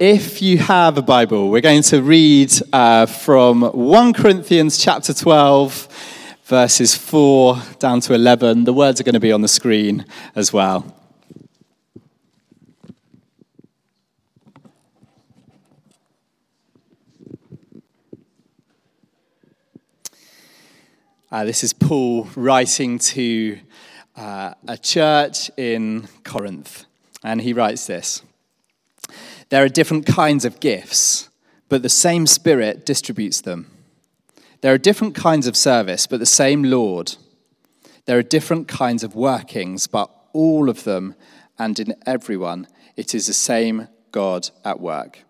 if you have a Bible, we're going to read uh, from 1 Corinthians chapter 12, verses 4 down to 11. The words are going to be on the screen as well. Uh, this is Paul writing to uh, a church in Corinth, and he writes this. There are different kinds of gifts, but the same Spirit distributes them. There are different kinds of service, but the same Lord. There are different kinds of workings, but all of them and in everyone, it is the same God at work.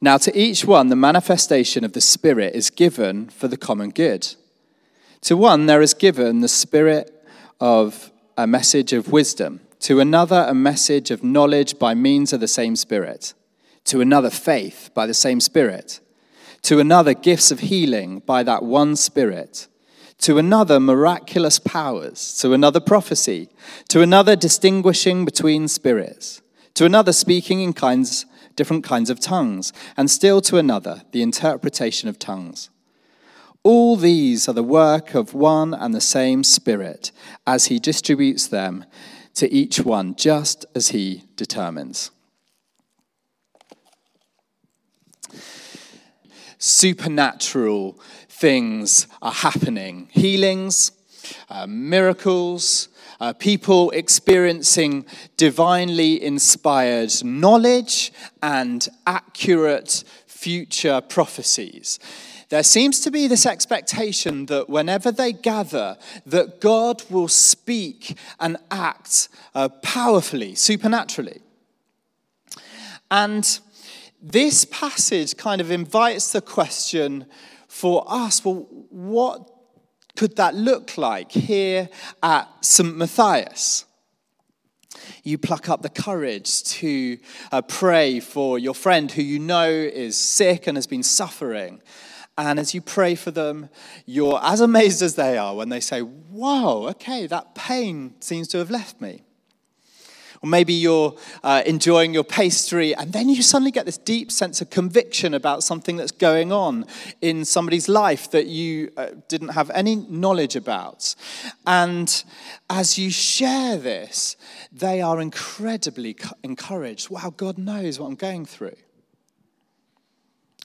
Now, to each one, the manifestation of the Spirit is given for the common good. To one, there is given the Spirit of a message of wisdom to another, a message of knowledge by means of the same Spirit. To another, faith by the same Spirit. To another, gifts of healing by that one Spirit. To another, miraculous powers. To another, prophecy. To another, distinguishing between spirits. To another, speaking in kinds, different kinds of tongues. And still to another, the interpretation of tongues. All these are the work of one and the same Spirit, as He distributes them to each one just as he determines. Supernatural things are happening healings, uh, miracles, uh, people experiencing divinely inspired knowledge and accurate future prophecies there seems to be this expectation that whenever they gather, that God will speak and act uh, powerfully, supernaturally. And this passage kind of invites the question for us well, what could that look like here at St. Matthias? You pluck up the courage to uh, pray for your friend who you know is sick and has been suffering and as you pray for them, you're as amazed as they are when they say, Whoa, okay, that pain seems to have left me. Or maybe you're uh, enjoying your pastry, and then you suddenly get this deep sense of conviction about something that's going on in somebody's life that you uh, didn't have any knowledge about. And as you share this, they are incredibly encouraged. Wow, God knows what I'm going through.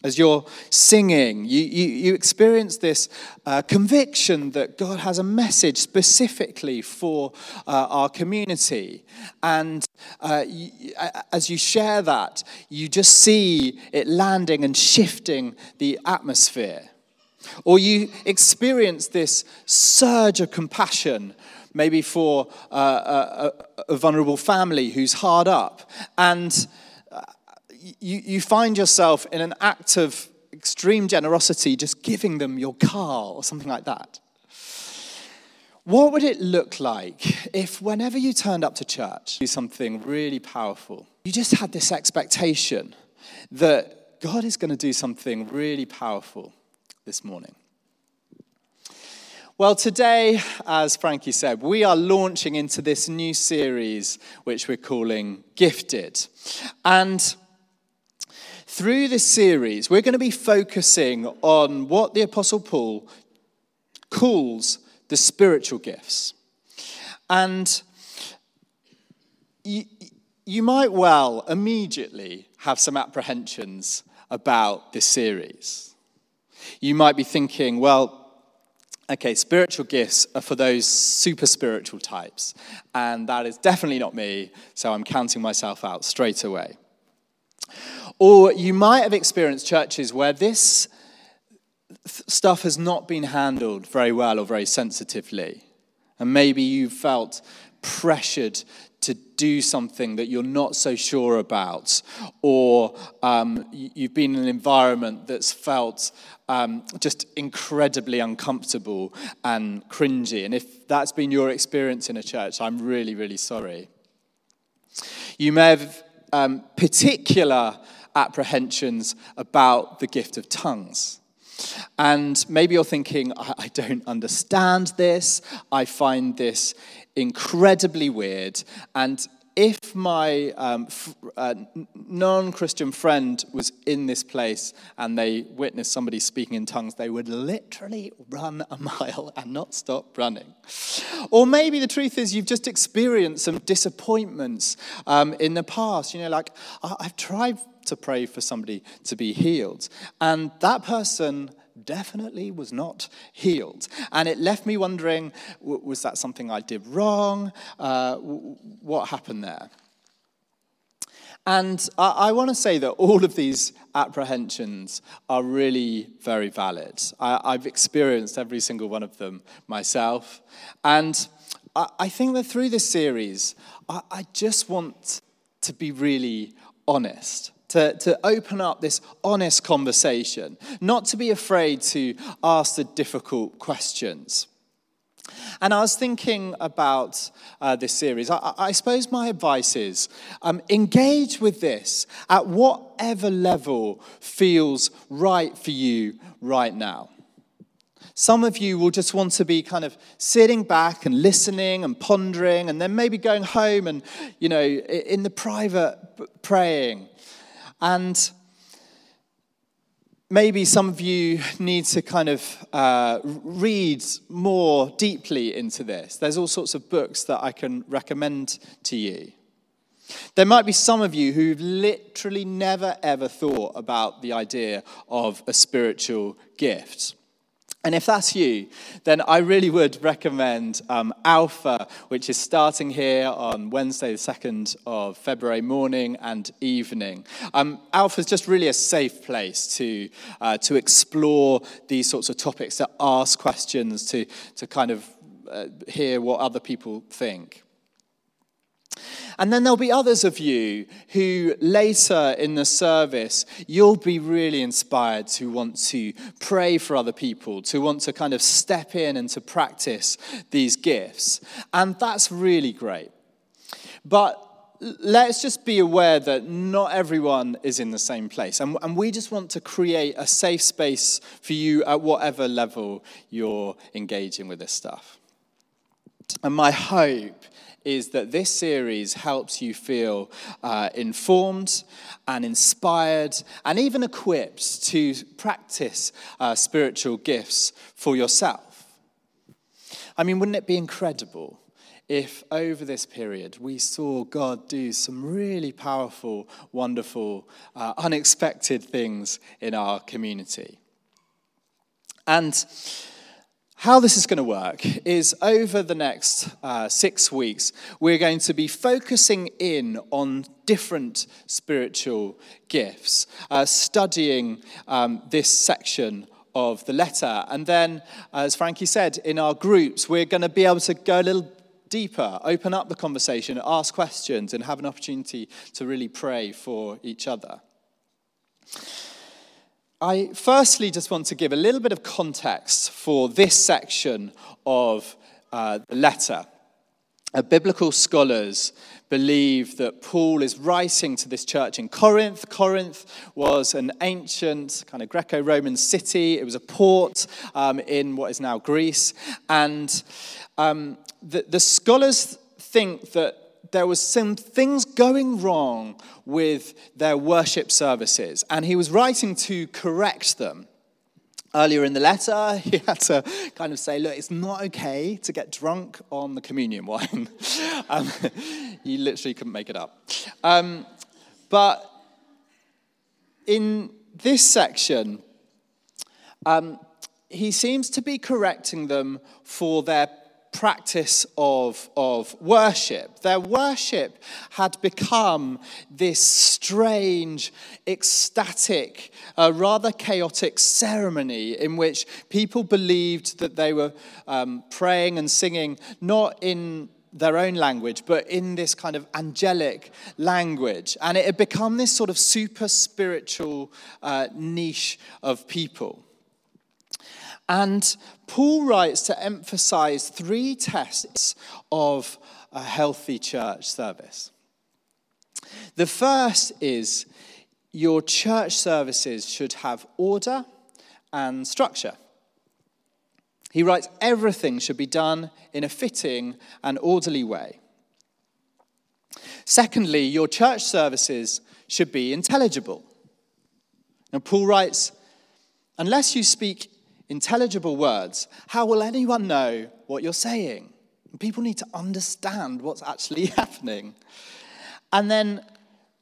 As you're singing, you, you, you experience this uh, conviction that God has a message specifically for uh, our community. And uh, you, as you share that, you just see it landing and shifting the atmosphere. Or you experience this surge of compassion, maybe for uh, a, a vulnerable family who's hard up. And you, you find yourself in an act of extreme generosity, just giving them your car or something like that. What would it look like if, whenever you turned up to church, do something really powerful, you just had this expectation that God is going to do something really powerful this morning? Well, today, as Frankie said, we are launching into this new series which we're calling Gifted. And through this series, we're going to be focusing on what the Apostle Paul calls the spiritual gifts. And you, you might well immediately have some apprehensions about this series. You might be thinking, well, okay, spiritual gifts are for those super spiritual types, and that is definitely not me, so I'm counting myself out straight away. Or you might have experienced churches where this stuff has not been handled very well or very sensitively. And maybe you felt pressured to do something that you're not so sure about, or um, you've been in an environment that's felt um, just incredibly uncomfortable and cringy. And if that's been your experience in a church, I'm really, really sorry. You may have um, particular apprehensions about the gift of tongues. And maybe you're thinking, I don't understand this. I find this incredibly weird. And if my um, f- uh, non Christian friend was in this place and they witnessed somebody speaking in tongues, they would literally run a mile and not stop running. Or maybe the truth is you've just experienced some disappointments um, in the past. You know, like, I've tried to pray for somebody to be healed, and that person definitely was not healed. And it left me wondering was that something I did wrong? Uh, what happened there? And I, I want to say that all of these apprehensions are really very valid. I, have experienced every single one of them myself. And I, I think that through this series, I, I just want to be really honest to, to open up this honest conversation, not to be afraid to ask the difficult questions. And I was thinking about uh, this series. I, I, suppose my advice is um, engage with this at whatever level feels right for you right now. Some of you will just want to be kind of sitting back and listening and pondering, and then maybe going home and, you know, in the private praying. And maybe some of you need to kind of uh, read more deeply into this. There's all sorts of books that I can recommend to you. There might be some of you who've literally never ever thought about the idea of a spiritual gift. And if that's you, then I really would recommend um, Alpha, which is starting here on Wednesday, the 2nd of February morning and evening. Um, Alpha is just really a safe place to, uh, to explore these sorts of topics, to ask questions, to, to kind of uh, hear what other people think. And then there'll be others of you who later in the service, you'll be really inspired to want to pray for other people, to want to kind of step in and to practice these gifts. And that's really great. But let's just be aware that not everyone is in the same place. And, and, we just want to create a safe space for you at whatever level you're engaging with this stuff. And my hope is that this series helps you feel uh, informed and inspired and even equipped to practice uh, spiritual gifts for yourself. I mean, wouldn't it be incredible if over this period we saw God do some really powerful, wonderful, uh, unexpected things in our community? And how this is going to work is over the next uh, six weeks, we're going to be focusing in on different spiritual gifts, uh, studying um, this section of the letter. And then, as Frankie said, in our groups, we're going to be able to go a little deeper, open up the conversation, ask questions, and have an opportunity to really pray for each other. I firstly just want to give a little bit of context for this section of uh, the letter. Uh, biblical scholars believe that Paul is writing to this church in Corinth. Corinth was an ancient kind of Greco Roman city, it was a port um, in what is now Greece. And um, the, the scholars think that there was some things going wrong with their worship services, and he was writing to correct them. Earlier in the letter, he had to kind of say, Look, it's not okay to get drunk on the communion wine. um, he literally couldn't make it up. Um, but in this section, um, he seems to be correcting them for their practice of, of worship. Their worship had become this strange, ecstatic, uh, rather chaotic ceremony in which people believed that they were um, praying and singing not in their own language, but in this kind of angelic language. And it had become this sort of super spiritual uh, niche of people. And Paul writes to emphasize three tests of a healthy church service. The first is your church services should have order and structure. He writes, everything should be done in a fitting and orderly way. Secondly, your church services should be intelligible. Now, Paul writes, unless you speak intelligible words, how will anyone know what you're saying? People need to understand what's actually happening. And then,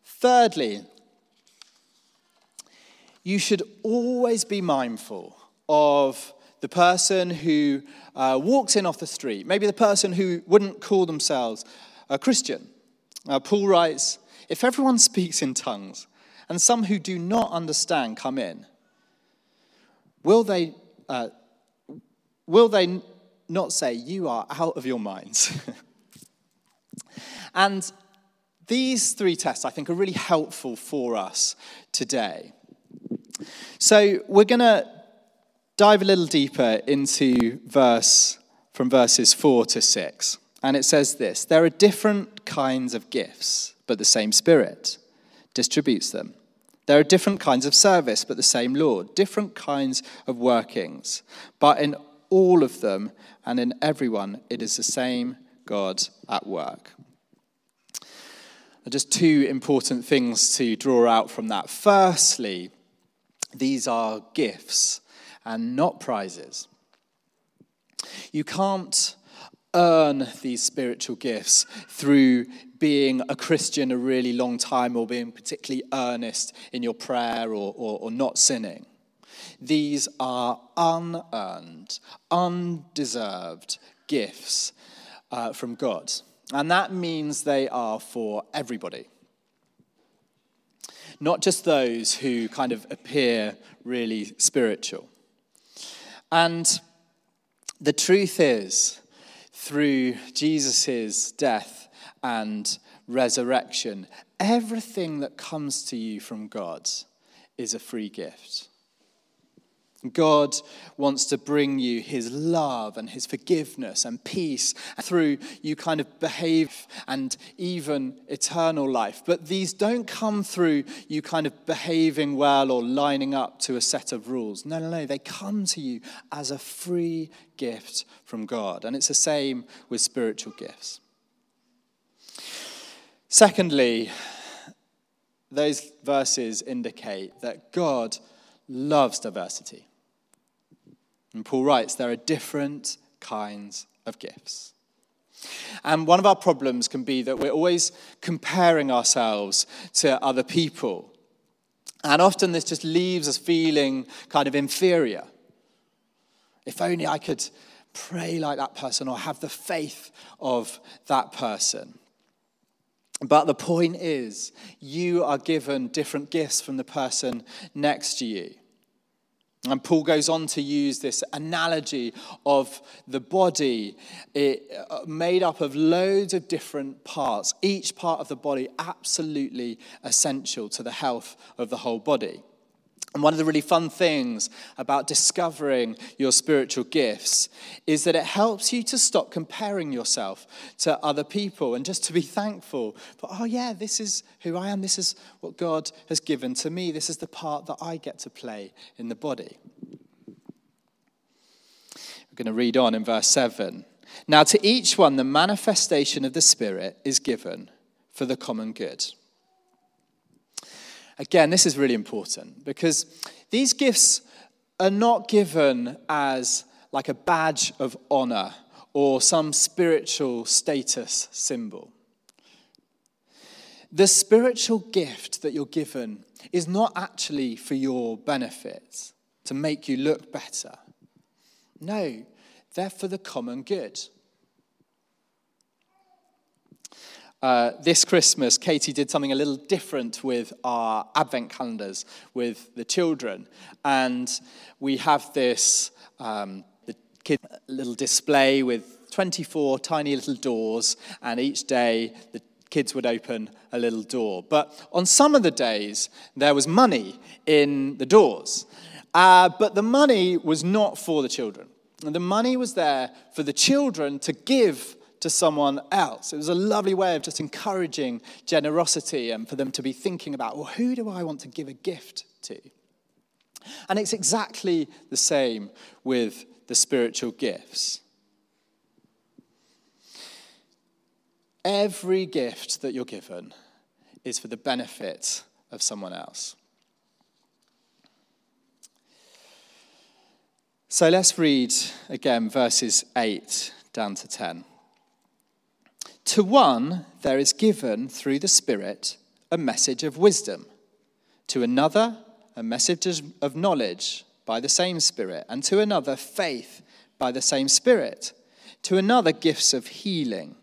thirdly, you should always be mindful of the person who uh, walks in off the street, maybe the person who wouldn't call themselves a Christian. Uh, Paul writes If everyone speaks in tongues, and some who do not understand come in, will they, uh, will they not say, You are out of your minds? and these three tests, I think, are really helpful for us today. So we're going to dive a little deeper into verse from verses 4 to 6. And it says this There are different kinds of gifts, but the same Spirit distributes them. There are different kinds of service, but the same Lord. Different kinds of workings, but in all of them and in everyone, it is the same God at work. Just two important things to draw out from that. Firstly, these are gifts and not prizes. You can't earn these spiritual gifts through being a Christian a really long time or being particularly earnest in your prayer or, or, or not sinning. These are unearned, undeserved gifts uh, from God. And that means they are for everybody not just those who kind of appear really spiritual. And the truth is, through Jesus' death and resurrection, everything that comes to you from God is a free gift. God wants to bring you his love and his forgiveness and peace through you kind of behave and even eternal life. But these don't come through you kind of behaving well or lining up to a set of rules. No, no, no. They come to you as a free gift from God. And it's the same with spiritual gifts. Secondly, those verses indicate that God loves diversity. And Paul writes there are different kinds of gifts. And one of our problems can be that we're always comparing ourselves to other people. And often this just leaves us feeling kind of inferior. If only I could pray like that person or have the faith of that person. But the point is, you are given different gifts from the person next to you. And Paul goes on to use this analogy of the body it, uh, made up of loads of different parts, each part of the body absolutely essential to the health of the whole body. And one of the really fun things about discovering your spiritual gifts is that it helps you to stop comparing yourself to other people and just to be thankful for, oh, yeah, this is who I am. This is what God has given to me. This is the part that I get to play in the body. We're going to read on in verse 7. Now, to each one, the manifestation of the Spirit is given for the common good. Again, this is really important because these gifts are not given as like a badge of honor or some spiritual status symbol. The spiritual gift that you're given is not actually for your benefit, to make you look better. No, they're for the common good. Uh, this Christmas, Katie did something a little different with our advent calendars with the children. And we have this um, the kid, little display with 24 tiny little doors, and each day the kids would open a little door. But on some of the days, there was money in the doors. Uh, but the money was not for the children. And the money was there for the children to give to someone else. It was a lovely way of just encouraging generosity and for them to be thinking about, well, who do I want to give a gift to? And it's exactly the same with the spiritual gifts. Every gift that you're given is for the benefit of someone else. So let's read again verses 8 down to 10. To one, there is given through the Spirit a message of wisdom, to another, a message of knowledge by the same Spirit, and to another, faith by the same Spirit, to another, gifts of healing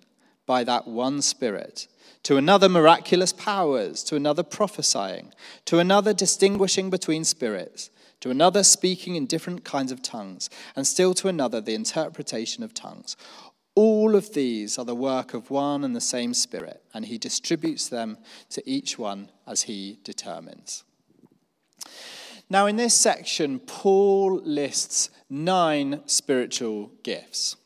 by that one Spirit, to another, miraculous powers, to another, prophesying, to another, distinguishing between spirits, to another, speaking in different kinds of tongues, and still to another, the interpretation of tongues. All of these are the work of one and the same Spirit, and He distributes them to each one as He determines. Now, in this section, Paul lists nine spiritual gifts.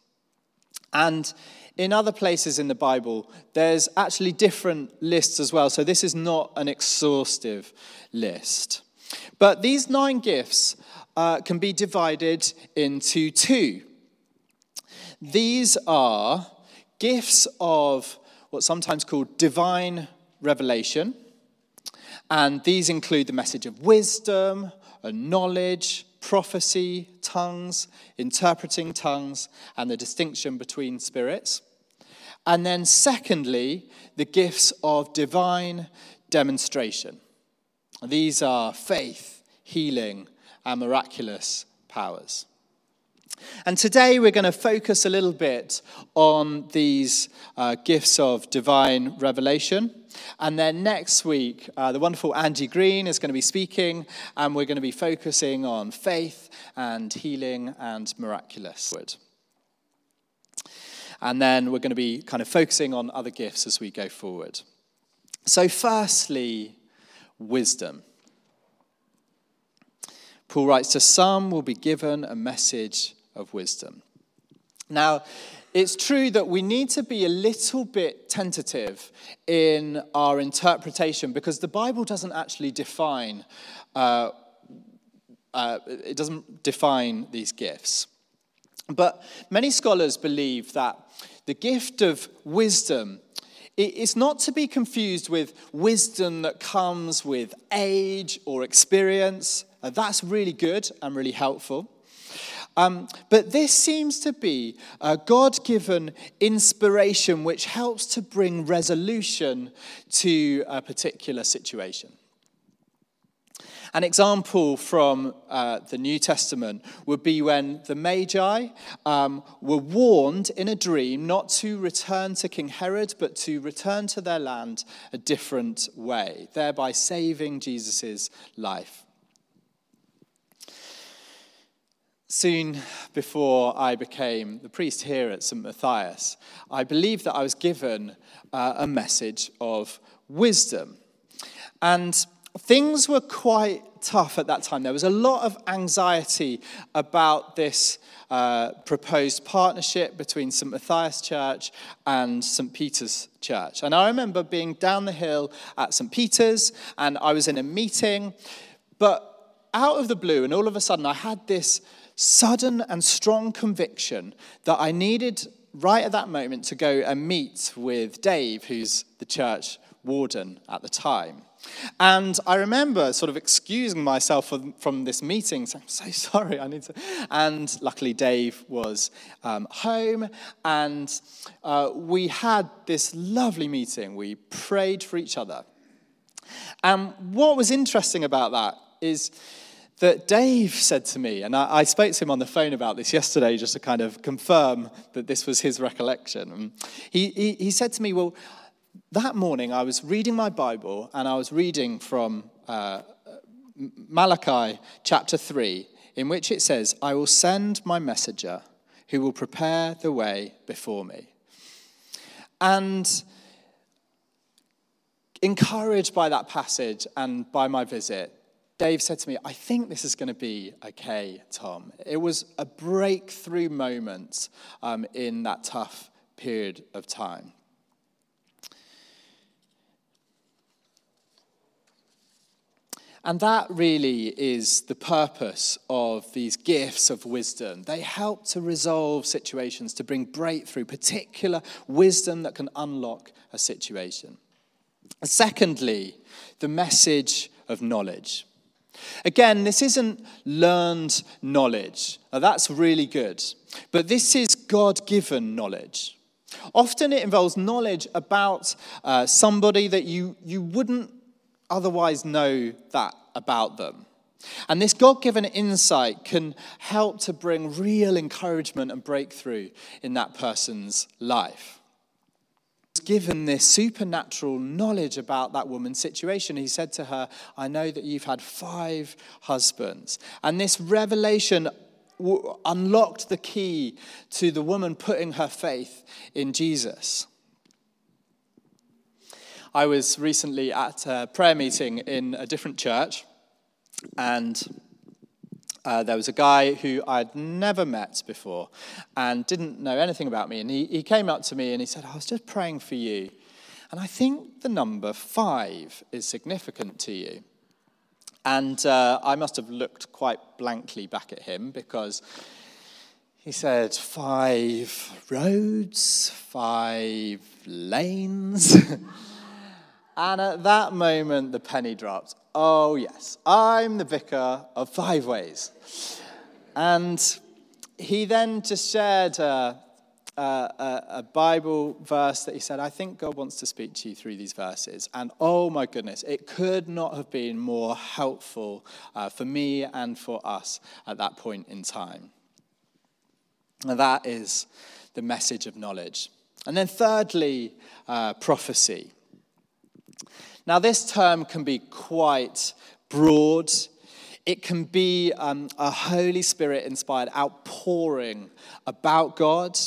And in other places in the Bible, there's actually different lists as well. So this is not an exhaustive list. But these nine gifts uh, can be divided into two. These are gifts of what's sometimes called divine revelation. And these include the message of wisdom, and knowledge, prophecy, tongues, interpreting tongues, and the distinction between spirits. And then, secondly, the gifts of divine demonstration. These are faith, healing, and miraculous powers. And today we're going to focus a little bit on these uh, gifts of divine revelation. And then next week, uh, the wonderful Angie Green is going to be speaking, and we're going to be focusing on faith and healing and miraculous. And then we're going to be kind of focusing on other gifts as we go forward. So, firstly, wisdom. Paul writes, To some will be given a message of wisdom. Now, it's true that we need to be a little bit tentative in our interpretation because the Bible doesn't actually define, uh, uh, it doesn't define these gifts. But many scholars believe that the gift of wisdom is not to be confused with wisdom that comes with age or experience. That's really good and really helpful. Um, but this seems to be a God given inspiration which helps to bring resolution to a particular situation. An example from uh, the New Testament would be when the Magi um, were warned in a dream not to return to King Herod, but to return to their land a different way, thereby saving Jesus' life. Soon before I became the priest here at St. Matthias, I believe that I was given uh, a message of wisdom. And things were quite tough at that time. There was a lot of anxiety about this uh, proposed partnership between St. Matthias Church and St. Peter's Church. And I remember being down the hill at St. Peter's, and I was in a meeting, but out of the blue, and all of a sudden, I had this sudden and strong conviction that I needed right at that moment to go and meet with Dave, who's the church warden at the time. And I remember sort of excusing myself from, from this meeting, saying, I'm so sorry, I need to. And luckily, Dave was um, home, and uh, we had this lovely meeting. We prayed for each other. And what was interesting about that is that Dave said to me, and I, I, spoke to him on the phone about this yesterday just to kind of confirm that this was his recollection. He, he, he said to me, Well, that morning I was reading my Bible and I was reading from uh, Malachi chapter 3, in which it says, I will send my messenger who will prepare the way before me. And encouraged by that passage and by my visit, Dave said to me, I think this is going to be okay, Tom. It was a breakthrough moment um, in that tough period of time. And that really is the purpose of these gifts of wisdom. They help to resolve situations, to bring breakthrough, particular wisdom that can unlock a situation. Secondly, the message of knowledge. Again, this isn't learned knowledge. Now, that's really good. But this is God given knowledge. Often it involves knowledge about uh, somebody that you, you wouldn't otherwise know that about them. And this God given insight can help to bring real encouragement and breakthrough in that person's life given this supernatural knowledge about that woman's situation. He said to her, I know that you've had five husbands. And this revelation unlocked the key to the woman putting her faith in Jesus. I was recently at a prayer meeting in a different church, and uh, there was a guy who I'd never met before and didn't know anything about me. And he, he came up to me and he said, I was just praying for you. And I think the number five is significant to you. And uh, I must have looked quite blankly back at him because he said, Five roads, five lanes. and at that moment, the penny dropped. Oh, yes, I'm the vicar of Five Ways. And he then just shared a, a, a, Bible verse that he said, I think God wants to speak to you through these verses. And oh my goodness, it could not have been more helpful uh, for me and for us at that point in time. And that is the message of knowledge. And then, thirdly, uh, prophecy. Now, this term can be quite broad. It can be um, a Holy Spirit inspired outpouring about God.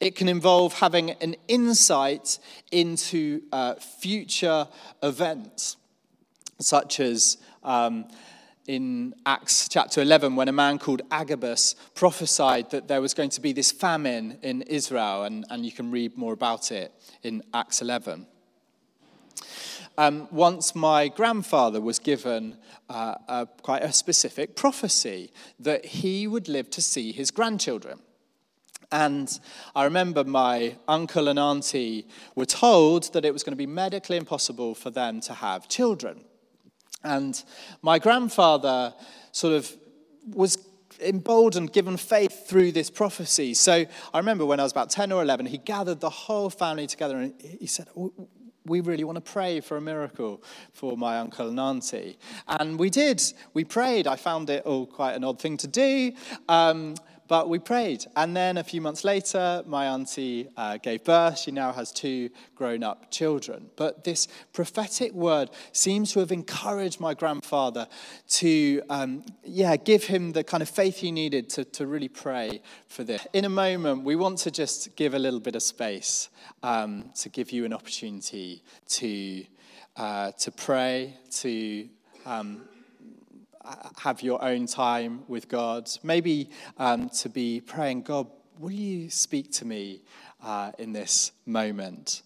It can involve having an insight into uh, future events, such as um, in Acts chapter 11, when a man called Agabus prophesied that there was going to be this famine in Israel, and, and you can read more about it in Acts 11. Um, once my grandfather was given uh, a, quite a specific prophecy that he would live to see his grandchildren. And I remember my uncle and auntie were told that it was going to be medically impossible for them to have children. And my grandfather sort of was emboldened, given faith through this prophecy. So I remember when I was about 10 or 11, he gathered the whole family together and he said, we really want to pray for a miracle for my uncle and auntie. And we did. We prayed. I found it all quite an odd thing to do. Um, but we prayed. And then a few months later, my auntie uh, gave birth. She now has two grown up children. But this prophetic word seems to have encouraged my grandfather to, um, yeah, give him the kind of faith he needed to, to really pray for this. In a moment, we want to just give a little bit of space um, to give you an opportunity to, uh, to pray, to um, have your own time with God. Maybe um, to be praying, God, will you speak to me uh, in this moment?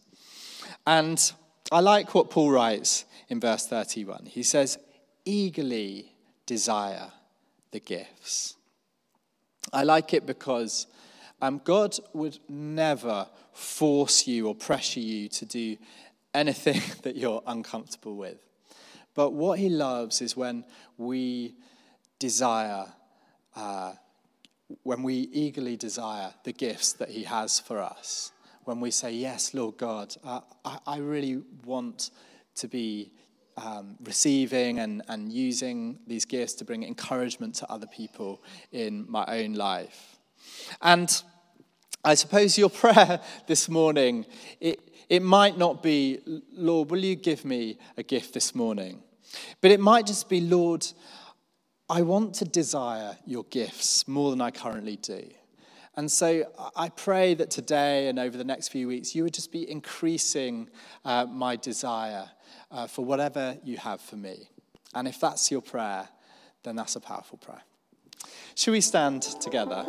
And I like what Paul writes in verse 31. He says, eagerly desire the gifts. I like it because um, God would never force you or pressure you to do anything that you're uncomfortable with. But what he loves is when we desire, uh, when we eagerly desire the gifts that he has for us. When we say, Yes, Lord God, uh, I, I, really want to be um, receiving and, and using these gifts to bring encouragement to other people in my own life. And I suppose your prayer this morning, it, it might not be, Lord, will you give me a gift this morning? But it might just be, Lord, I want to desire your gifts more than I currently do. And so I pray that today and over the next few weeks, you would just be increasing uh, my desire uh, for whatever you have for me. And if that's your prayer, then that's a powerful prayer. Should we stand together?